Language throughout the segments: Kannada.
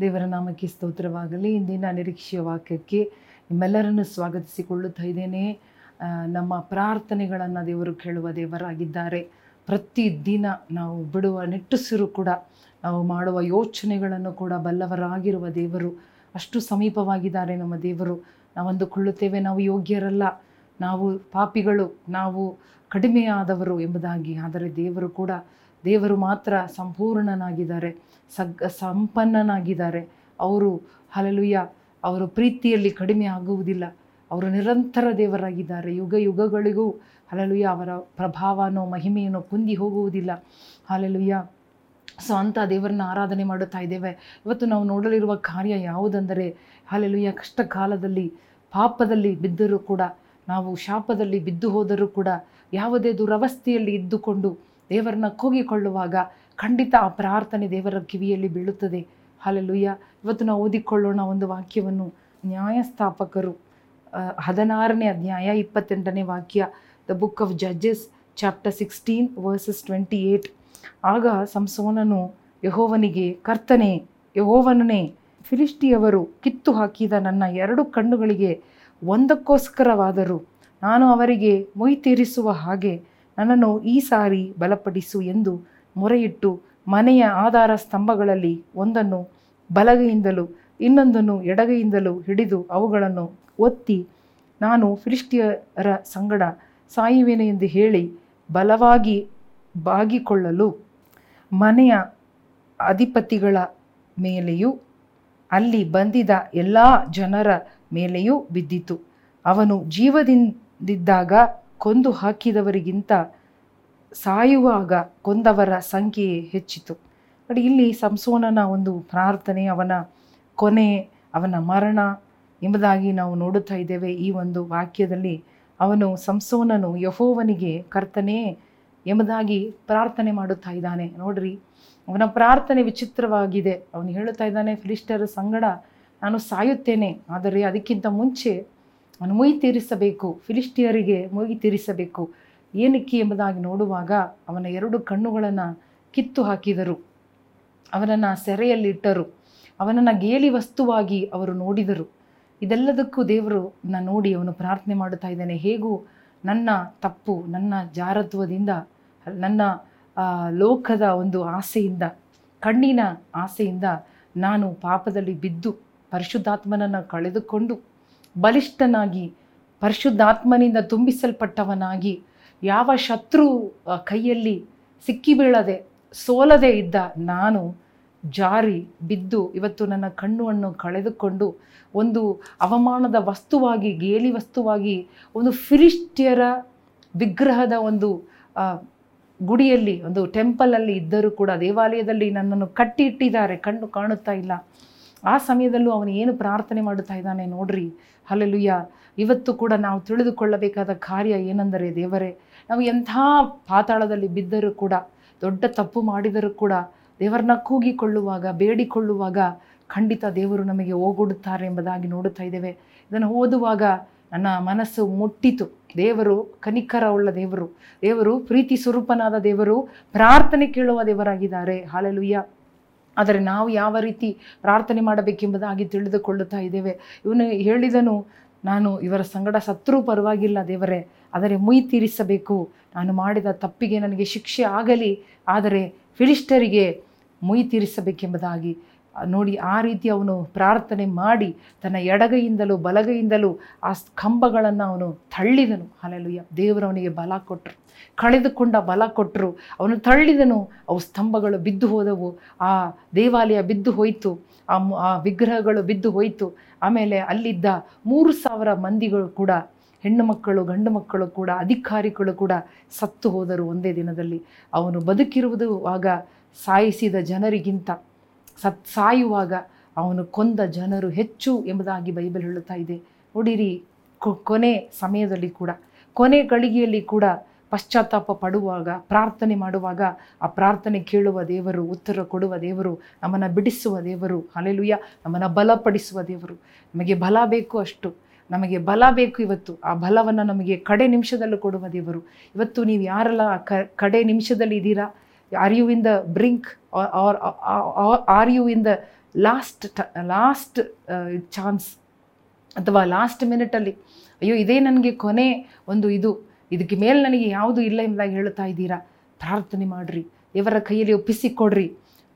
ದೇವರ ನಾಮಕ್ಕೆ ಸ್ತೋತ್ರವಾಗಲಿ. ಇಂದಿನ ನಿರೀಕ್ಷೆಯ ವಾಕ್ಯಕ್ಕೆ ನಿಮ್ಮೆಲ್ಲರನ್ನು ಸ್ವಾಗತಿಸಿಕೊಳ್ಳುತ್ತಾ ಇದ್ದೇನೆ. ನಮ್ಮ ಪ್ರಾರ್ಥನೆಗಳನ್ನು ದೇವರು ಕೇಳುವ ದೇವರಾಗಿದ್ದಾರೆ. ಪ್ರತಿದಿನ ನಾವು ಬಿಡುವ ನೆಟ್ಟುಸಿರು ಕೂಡ, ನಾವು ಮಾಡುವ ಯೋಚನೆಗಳನ್ನು ಕೂಡ ಬಲ್ಲವರಾಗಿರುವ ದೇವರು ಅಷ್ಟು ಸಮೀಪವಾಗಿದ್ದಾರೆ ನಮ್ಮ ದೇವರು. ನಾವು ಅಂದುಕೊಳ್ಳುತ್ತೇವೆ ನಾವು ಯೋಗ್ಯರಲ್ಲ. ನಾವು ಪಾಪಿಗಳು, ನಾವು ಕಡಿಮೆಯಾದವರು ಎಂಬುದಾಗಿ, ಆದರೆ ದೇವರು ಕೂಡ ದೇವರು ಮಾತ್ರ ಸಂಪೂರ್ಣನಾಗಿದ್ದಾರೆ, ಸಗ್, ಸಂಪನ್ನನಾಗಿದ್ದಾರೆ. ಅವರು ಹಲಲುಯ್ಯ ಅವರು ಪ್ರೀತಿಯಲ್ಲಿ ಕಡಿಮೆ ಆಗುವುದಿಲ್ಲ. ಅವರು ನಿರಂತರ ದೇವರಾಗಿದ್ದಾರೆ. ಯುಗ ಯುಗಗಳಿಗೂ ಹಲಲುಯ್ಯ ಅವರ ಪ್ರಭಾವನೋ, ಮಹಿಮೆಯನ್ನೋ ಕುಂದಿ ಹೋಗುವುದಿಲ್ಲ. ಹಲಲುಯ್ಯ ಸೊ ಅಂಥ ದೇವರನ್ನ ಆರಾಧನೆ ಮಾಡುತ್ತಾ ಇದ್ದೇವೆ. ಇವತ್ತು ನಾವು ನೋಡಲಿರುವ ಕಾರ್ಯ ಯಾವುದೆಂದರೆ ಹಲಲುಯ್ಯ ಕಷ್ಟ ಕಾಲದಲ್ಲಿ ಪಾಪದಲ್ಲಿ ಬಿದ್ದರೂ ಕೂಡ, ನಾವು ಶಾಪದಲ್ಲಿ ಬಿದ್ದು ಹೋದರೂ ಕೂಡ, ಯಾವುದೇ ದುರವಸ್ಥೆಯಲ್ಲಿ ಇದ್ದುಕೊಂಡು ದೇವರನ್ನ ಕೂಗಿಕೊಳ್ಳುವಾಗ ಖಂಡಿತ ಆ ಪ್ರಾರ್ಥನೆ ದೇವರ ಕಿವಿಯಲ್ಲಿ ಬೀಳುತ್ತದೆ. ಹಾಲೆಲುಯ್ಯ ಇವತ್ತು ನಾವು ಓದಿಕೊಳ್ಳೋಣ ಒಂದು ವಾಕ್ಯವನ್ನು ನ್ಯಾಯಸ್ಥಾಪಕರು ಹದಿನಾರನೇ ಅಧ್ಯಾಯ ಇಪ್ಪತ್ತೆಂಟನೇ ವಾಕ್ಯ the Book of Judges chapter sixteen verses twenty eight ಆಗ ಸಂಸೋನನು ಯಹೋವನಿಗೆ, ಕರ್ತನೆ ಯಹೋವನನೇ ಫಿಲಿಸ್ಟಿಯವರು ಕಿತ್ತು ಹಾಕಿದ ನನ್ನ ಎರಡು ಕಣ್ಣುಗಳಿಗೆ ಒಂದಕ್ಕೋಸ್ಕರವಾದರೂ ನಾನು ಅವರಿಗೆ ಮೊಯ್ ತೀರಿಸುವ ಹಾಗೆ ನನ್ನನ್ನು ಈ ಸಾರಿ ಬಲಪಡಿಸು ಎಂದು ಮೊರೆಯಿಟ್ಟು ಮನೆಯ ಆಧಾರ ಸ್ತಂಭಗಳಲ್ಲಿ ಒಂದನ್ನು ಬಲಗೈಯಿಂದಲೂ ಇನ್ನೊಂದನ್ನು ಎಡಗೈಯಿಂದಲೂ ಹಿಡಿದು ಅವುಗಳನ್ನು ಒತ್ತಿ, ನಾನು ಫಿರಿಷ್ಟಿಯರ ಸಂಗಡ ಸಾಯುವೇನೆ ಎಂದು ಹೇಳಿ ಬಲವಾಗಿ ಬಾಗಿಕೊಳ್ಳಲು ಮನೆಯ ಅಧಿಪತಿಗಳ ಮೇಲೆಯೂ, ಅಲ್ಲಿ ಬಂದಿದ ಎಲ್ಲ ಜನರ ಮೇಲೆಯೂ ಬಿದ್ದಿತು. ಅವನು ಜೀವದಿಂದಿದ್ದಾಗ ಕೊಂದು ಹಾಕಿದವರಿಗಿಂತ ಸಾಯುವಾಗ ಕೊಂದವರ ಸಂಖ್ಯೆಯೇ ಹೆಚ್ಚಿತು. ಬಟ್ ಇಲ್ಲಿ ಸಂಸೋನನ ಒಂದು ಪ್ರಾರ್ಥನೆ, ಅವನ ಕೊನೆ, ಅವನ ಮರಣ ಎಂಬುದಾಗಿ ನಾವು ನೋಡುತ್ತಾ ಇದ್ದೇವೆ ಈ ಒಂದು ವಾಕ್ಯದಲ್ಲಿ. ಅವನು ಸಂಸೋನನು ಯಹೋವನಿಗೆ ಕರ್ತನೇ ಎಂಬುದಾಗಿ ಪ್ರಾರ್ಥನೆ ಮಾಡುತ್ತಾ ಇದ್ದಾನೆ. ನೋಡ್ರಿ, ಅವನ ಪ್ರಾರ್ಥನೆ ವಿಚಿತ್ರವಾಗಿದೆ. ಅವನು ಹೇಳುತ್ತಾ ಇದ್ದಾನೆ ಫಿಲಿಸ್ಟರ ಸಂಗಡ ನಾನು ಸಾಯುತ್ತೇನೆ. ಆದರೆ ಅದಕ್ಕಿಂತ ಮುಂಚೆ ಮುಯಿ ತೀರಿಸಬೇಕು ಫಿಲಿಸ್ಟಿಯರಿಗೆ ಮೊಯ್ ತೀರಿಸಬೇಕು. ಏನಕ್ಕೆ ಎಂಬುದಾಗಿ ನೋಡುವಾಗ ಅವನ ಎರಡು ಕಣ್ಣುಗಳನ್ನು ಕಿತ್ತು ಹಾಕಿದರು. ಅವನನ್ನು ಸೆರೆಯಲ್ಲಿಟ್ಟರು. ಅವನನ್ನು ಗೇಲಿ ವಸ್ತುವಾಗಿ ಅವರು ನೋಡಿದರು. ಇದೆಲ್ಲದಕ್ಕೂ ದೇವರು ನಾನು ನೋಡಿ ಅವನು ಪ್ರಾರ್ಥನೆ ಮಾಡುತ್ತಾ ಇದ್ದಾನೆ. ಹೇಗೂ ನನ್ನ ತಪ್ಪು, ನನ್ನ ಜಾರತ್ವದಿಂದ, ನನ್ನ ಲೋಕದ ಒಂದು ಆಸೆಯಿಂದ, ಕಣ್ಣಿನ ಆಸೆಯಿಂದ ನಾನು ಪಾಪದಲ್ಲಿ ಬಿದ್ದು ಪರಿಶುದ್ಧಾತ್ಮನನ್ನು ಕಳೆದುಕೊಂಡು ಬಲಿಷ್ಠನಾಗಿ, ಪರಿಶುದ್ಧಾತ್ಮನಿಂದ ತುಂಬಿಸಲ್ಪಟ್ಟವನಾಗಿ, ಯಾವ ಶತ್ರು ಕೈಯಲ್ಲಿ ಸಿಕ್ಕಿಬೀಳದೆ ಸೋಲದೆ ಇದ್ದ ನಾನು ಜಾರಿ ಬಿದ್ದು ಇವತ್ತು ನನ್ನ ಕಣ್ಣುವನ್ನು ಕಳೆದುಕೊಂಡು ಒಂದು ಅವಮಾನದ ವಸ್ತುವಾಗಿ, ಗೇಲಿ ವಸ್ತುವಾಗಿ, ಒಂದು ಫಿರಿಷ್ಟಿಯರ ವಿಗ್ರಹದ ಒಂದು ಗುಡಿಯಲ್ಲಿ, ಒಂದು ಟೆಂಪಲಲ್ಲಿ ಇದ್ದರೂ ಕೂಡ ದೇವಾಲಯದಲ್ಲಿ ನನ್ನನ್ನು ಕಟ್ಟಿ ಇಟ್ಟಿದ್ದಾರೆ ಕಣ್ಣು ಕಾಣುತ್ತಾ ಇಲ್ಲ. ಆ ಸಮಯದಲ್ಲೂ ಅವನು ಏನು ಪ್ರಾರ್ಥನೆ ಮಾಡುತ್ತಾ ಇದ್ದಾನೆ ನೋಡ್ರಿ. ಅಲ್ಲೆಲುಯ್ಯ ಇವತ್ತು ಕೂಡ ನಾವು ತಿಳಿದುಕೊಳ್ಳಬೇಕಾದ ಕಾರ್ಯ ಏನೆಂದರೆ ದೇವರೇ, ನಾವು ಎಂಥ ಪಾತಾಳದಲ್ಲಿ ಬಿದ್ದರೂ ಕೂಡ, ದೊಡ್ಡ ತಪ್ಪು ಮಾಡಿದರೂ ಕೂಡ, ದೇವರನ್ನ ಕೂಗಿಕೊಳ್ಳುವಾಗ, ಬೇಡಿಕೊಳ್ಳುವಾಗ ಖಂಡಿತ ದೇವರು ನಮಗೆ ಓಗೊಡುತ್ತಾರೆ ಎಂಬುದಾಗಿ ನೋಡುತ್ತಾ ಇದ್ದೇವೆ. ಇದನ್ನು ಓದುವಾಗ ನನ್ನ ಮನಸ್ಸು ಮುಟ್ಟಿತು. ದೇವರು ಕನಿಕರ ಉಳ್ಳ ದೇವರು ದೇವರು ಪ್ರೀತಿ ಸ್ವರೂಪನಾದ ದೇವರು, ಪ್ರಾರ್ಥನೆ ಕೇಳುವ ದೇವರಾಗಿದ್ದಾರೆ. ಹಾಲೆಲುಯ್ಯ ಆದರೆ ನಾವು ಯಾವ ರೀತಿ ಪ್ರಾರ್ಥನೆ ಮಾಡಬೇಕೆಂಬುದಾಗಿ ತಿಳಿದುಕೊಳ್ಳುತ್ತಾ ಇದ್ದೇವೆ. ಇವನು ಹೇಳಿದನು, ನಾನು ಇವರ ಸಂಗಡ ಸತ್ರು ಪರವಾಗಿಲ್ಲ ದೇವರೇ, ಆದರೆ ಮುಯಿ ತೀರಿಸಬೇಕು. ನಾನು ಮಾಡಿದ ತಪ್ಪಿಗೆ ನನಗೆ ಶಿಕ್ಷೆ ಆಗಲಿ, ಆದರೆ ಫಿಲಿಸ್ಟರಿಗೆ ಮುಯಿ ತೀರಿಸಬೇಕೆಂಬುದಾಗಿ ನೋಡಿ ಆ ರೀತಿ ಅವನು ಪ್ರಾರ್ಥನೆ ಮಾಡಿ ತನ್ನ ಎಡಗೈಯಿಂದಲೂ ಬಲಗೈಯಿಂದಲೂ ಆ ಕಂಬಗಳನ್ನು ಅವನು ತಳ್ಳಿದನು. ಅಲ್ಲೆಲ್ಲುಯ್ಯ ದೇವರು ಅವನಿಗೆ ಬಲ ಕೊಟ್ಟರು ಕಳೆದುಕೊಂಡ ಬಲ ಕೊಟ್ಟರು ಅವನು ತಳ್ಳಿದನು. ಅವು ಸ್ತಂಭಗಳು ಬಿದ್ದು ಹೋದವು. ಆ ದೇವಾಲಯ ಬಿದ್ದು ಹೋಯಿತು. ಆ ಆ ವಿಗ್ರಹಗಳು ಬಿದ್ದು ಹೋಯಿತು. ಆಮೇಲೆ ಅಲ್ಲಿದ್ದ ಮೂರು ಸಾವಿರ ಮಂದಿಗಳು ಕೂಡ, ಹೆಣ್ಣು ಮಕ್ಕಳು, ಗಂಡು ಮಕ್ಕಳು ಕೂಡ, ಅಧಿಕಾರಿಗಳು ಕೂಡ ಸತ್ತು ಹೋದರು ಒಂದೇ ದಿನದಲ್ಲಿ. ಅವನು ಬದುಕಿರುವುದು ಆಗ ಸಾಯಿಸಿದ ಜನರಿಗಿಂತ. ಸತ್ ಸಾಯುವಾಗ ಅವನು ಕೊಂದ ಜನರು ಹೆಚ್ಚು ಎಂಬುದಾಗಿ ಬೈಬಲ್ ಹೇಳುತ್ತಾ ಇದೆ. ನೋಡಿರಿ ಕೊನೆ ಸಮಯದಲ್ಲಿ ಕೂಡ, ಕೊನೆ ಗಳಿಗೆಯಲ್ಲಿ ಕೂಡ ಪಶ್ಚಾತ್ತಾಪ ಪಡುವಾಗ, ಪ್ರಾರ್ಥನೆ ಮಾಡುವಾಗ ಆ ಪ್ರಾರ್ಥನೆ ಕೇಳುವ ದೇವರು, ಉತ್ತರ ಕೊಡುವ ದೇವರು, ನಮ್ಮನ್ನು ಬಿಡಿಸುವ ದೇವರು ಅಲೆಲುಯ್ಯ ನಮ್ಮನ್ನು ಬಲಪಡಿಸುವ ದೇವರು. ನಮಗೆ ಬಲ ಬೇಕು ಅಷ್ಟು. ನಮಗೆ ಬಲ ಬೇಕು ಇವತ್ತು. ಆ ಬಲವನ್ನು ನಮಗೆ ಕಡೆ ನಿಮಿಷದಲ್ಲೂ ಕೊಡುವ ದೇವರು. ಇವತ್ತು ನೀವು ಯಾರೆಲ್ಲ ಕ, ಕಡೆ ನಿಮಿಷದಲ್ಲಿ ಇದ್ದೀರಾ? Are you in the brink are are you in the last ಟ ಲಾಸ್ಟ್ ಚಾನ್ಸ್ ಅಥವಾ ಲಾಸ್ಟ್ ಮಿನಿಟಲ್ಲಿ ಅಯ್ಯೋ, ಇದೇ ನನಗೆ ಕೊನೆ ಒಂದು ಇದು. ಇದಕ್ಕೆ ಮೇಲೆ ನನಗೆ ಯಾವುದು ಇಲ್ಲ ಎಂಬುದಾಗಿ ಹೇಳ್ತಾ ಇದ್ದೀರಾ? ಪ್ರಾರ್ಥನೆ ಮಾಡಿರಿ. ದೇವರ ಕೈಯಲ್ಲಿ ಒಪ್ಪಿಸಿಕೊಡ್ರಿ.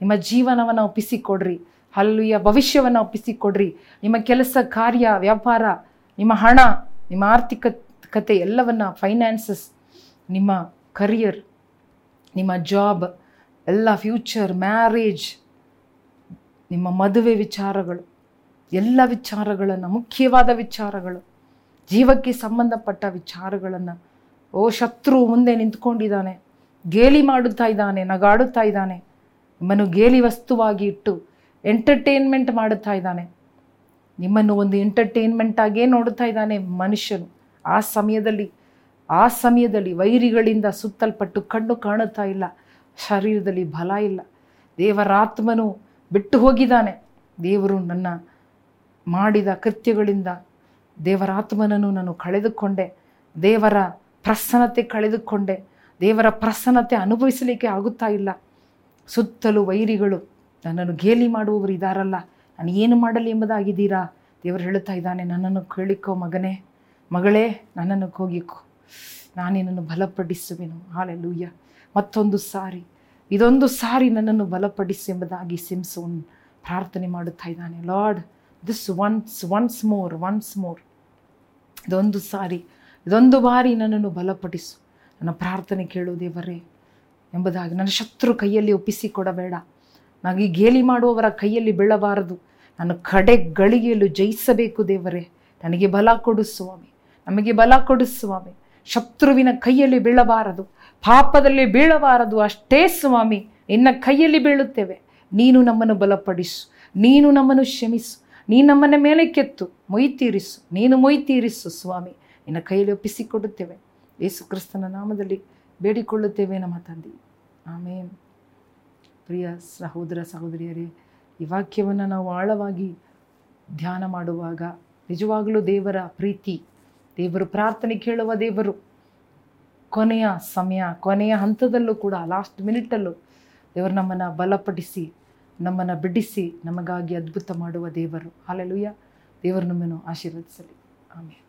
ನಿಮ್ಮ ಜೀವನವನ್ನು ಒಪ್ಪಿಸಿಕೊಡ್ರಿ. ಅಲ್ಲಿಯ ಭವಿಷ್ಯವನ್ನು ಒಪ್ಪಿಸಿಕೊಡ್ರಿ. ನಿಮ್ಮ ಕೆಲಸ, ಕಾರ್ಯ, ವ್ಯಾಪಾರ, ನಿಮ್ಮ ಹಣ, ನಿಮ್ಮ ಆರ್ಥಿಕ ಕತೆ ಎಲ್ಲವನ್ನು ಫೈನಾನ್ಸಸ್ ನಿಮ್ಮ ಕರಿಯರ್ ನಿಮ್ಮ ಜಾಬ್ ಎಲ್ಲ ಫ್ಯೂಚರ್ ಮ್ಯಾರೇಜ್ ನಿಮ್ಮ ಮದುವೆ ವಿಚಾರಗಳು, ಎಲ್ಲ ವಿಚಾರಗಳನ್ನು, ಮುಖ್ಯವಾದ ವಿಚಾರಗಳು, ಜೀವಕ್ಕೆ ಸಂಬಂಧಪಟ್ಟ ವಿಚಾರಗಳನ್ನು, ಓ ಶತ್ರು ಮುಂದೆ ನಿಂತ್ಕೊಂಡಿದ್ದಾನೆ, ಗೇಲಿ ಮಾಡುತ್ತಾ ಇದ್ದಾನೆ, ನಗಾಡುತ್ತಾ ಇದ್ದಾನೆ, ನಿಮ್ಮನ್ನು ಗೇಲಿ ವಸ್ತುವಾಗಿ ಇಟ್ಟು ಎಂಟರ್ಟೈನ್ಮೆಂಟ್ ಮಾಡುತ್ತಾ ಇದ್ದಾನೆ, ನಿಮ್ಮನ್ನು ಒಂದು ಎಂಟರ್ಟೈನ್ಮೆಂಟ್ ಆಗೇ ನೋಡುತ್ತಾ ಇದ್ದಾನೆ ಮನುಷ್ಯನು. ಆ ಸಮಯದಲ್ಲಿ ಆ ಸಮಯದಲ್ಲಿ ವೈರಿಗಳಿಂದ ಸುತ್ತಲ್ಪಟ್ಟು ಕಣ್ಣು ಕಾಣುತ್ತಾ ಇಲ್ಲ, ಶರೀರದಲ್ಲಿ ಬಲ ಇಲ್ಲ. ದೇವರಾತ್ಮನು ಬಿಟ್ಟು ಹೋಗಿದ್ದಾನೆ. ದೇವರು ನನ್ನ ಮಾಡಿದ ಕೃತ್ಯಗಳಿಂದ ದೇವರಾತ್ಮನನ್ನು ನಾನು ಕಳೆದುಕೊಂಡೆ. ದೇವರ ಪ್ರಸನ್ನತೆ ಕಳೆದುಕೊಂಡೆ. ದೇವರ ಪ್ರಸನ್ನತೆ ಅನುಭವಿಸಲಿಕ್ಕೆ ಆಗುತ್ತಾ ಇಲ್ಲ. ಸುತ್ತಲೂ ವೈರಿಗಳು ನನ್ನನ್ನು ಗೇಲಿ ಮಾಡುವವರು ಇದ್ದಾರಲ್ಲ ನಾನು ಏನು ಮಾಡಲಿ ಎಂಬುದಾಗಿದ್ದೀರಾ? ದೇವರು ಹೇಳುತ್ತಾ ಇದ್ದಾನೆ, ನನ್ನನ್ನು ಕೇಳಿಕೋ ಮಗನೇ. ಮಗಳೇ, ನನ್ನನ್ನು ಹೋಗಿಕೋ ನಾನು ನಿನ್ನನ್ನು ಬಲಪಡಿಸುವೆನು. ಹಾಲೆಲೂಯ್ಯ ಮತ್ತೊಂದು ಸಾರಿ. ಇದೊಂದು ಸಾರಿ ನನ್ನನ್ನು ಬಲಪಡಿಸು ಎಂಬುದಾಗಿ ಸಿಮ್ಸೋನ್ ಪ್ರಾರ್ಥನೆ ಮಾಡುತ್ತಾ ಇದ್ದಾನೆ. Lord this once once more once more ಇದೊಂದು ಸಾರಿ. ಇದೊಂದು ಬಾರಿ ನನ್ನನ್ನು ಬಲಪಡಿಸು. ನನ್ನ ಪ್ರಾರ್ಥನೆ ಕೇಳು ದೇವರೇ ಎಂಬುದಾಗಿ. ನನ್ನ ಶತ್ರು ಕೈಯಲ್ಲಿ ಒಪ್ಪಿಸಿಕೊಡಬೇಡ. ನನಗೆ ಗೇಲಿ ಮಾಡುವವರ ಕೈಯಲ್ಲಿ ಬೀಳಬಾರದು. ನಾನು ಕಡೆ ಗಳಿಗೆಯಲ್ಲೂ ಜಯಿಸಬೇಕು ದೇವರೇ. ನನಗೆ ಬಲ ಕೊಡು ಸ್ವಾಮಿ. ನಮಗೆ ಬಲ ಕೊಡು ಸ್ವಾಮಿ. ಶತ್ರುವಿನ ಕೈಯಲ್ಲಿ ಬೀಳಬಾರದು, ಪಾಪದಲ್ಲಿ ಬೀಳಬಾರದು. ಅಷ್ಟೇ ಸ್ವಾಮಿ, ನಿನ್ನ ಕೈಯಲ್ಲಿ ಬೀಳುತ್ತೇವೆ. ನೀನು ನಮ್ಮನ್ನು ಬಲಪಡಿಸು, ನೀನು ನಮ್ಮನ್ನು ಕ್ಷಮಿಸು ನೀ ನಮ್ಮನ್ನ ಮೇಲೆ ಕೆತ್ತು ಮೊಯ್ ತೀರಿಸು, ನೀನು ಮೊಯ್ ತೀರಿಸು ಸ್ವಾಮಿ. ನಿನ್ನ ಕೈಯಲ್ಲಿ ಒಪ್ಪಿಸಿಕೊಡುತ್ತೇವೆ. ಯೇಸು ಕ್ರಿಸ್ತನ ನಾಮದಲ್ಲಿ ಬೇಡಿಕೊಳ್ಳುತ್ತೇವೆ ನಮ್ಮ ತಂದೆ. ಆಮೇನ್. ಪ್ರಿಯ ಸಹೋದರ ಸಹೋದರಿಯರೇ, ಈ ವಾಕ್ಯವನ್ನು ನಾವು ಆಳವಾಗಿ ಧ್ಯಾನ ಮಾಡುವಾಗ ನಿಜವಾಗಲೂ ದೇವರ ಪ್ರೀತಿ ದೇವರು ಪ್ರಾರ್ಥನೆ ಕೇಳುವ ದೇವರು. ಕೊನೆಯ ಸಮಯ, ಕೊನೆಯ ಹಂತದಲ್ಲೂ ಕೂಡ ಲಾಸ್ಟ್ ಮಿನಿಟಲ್ಲೂ ದೇವರು ನಮ್ಮನ್ನು ಬಲಪಡಿಸಿ, ನಮ್ಮನ್ನು ಬಿಡಿಸಿ, ನಮಗಾಗಿ ಅದ್ಭುತ ಮಾಡುವ ದೇವರು. ಹಾಲೆಲುಯ್ಯ ದೇವರು ನಮ್ಮನ್ನು ಆಶೀರ್ವದಿಸಲಿ. ಆಮೇಲೆ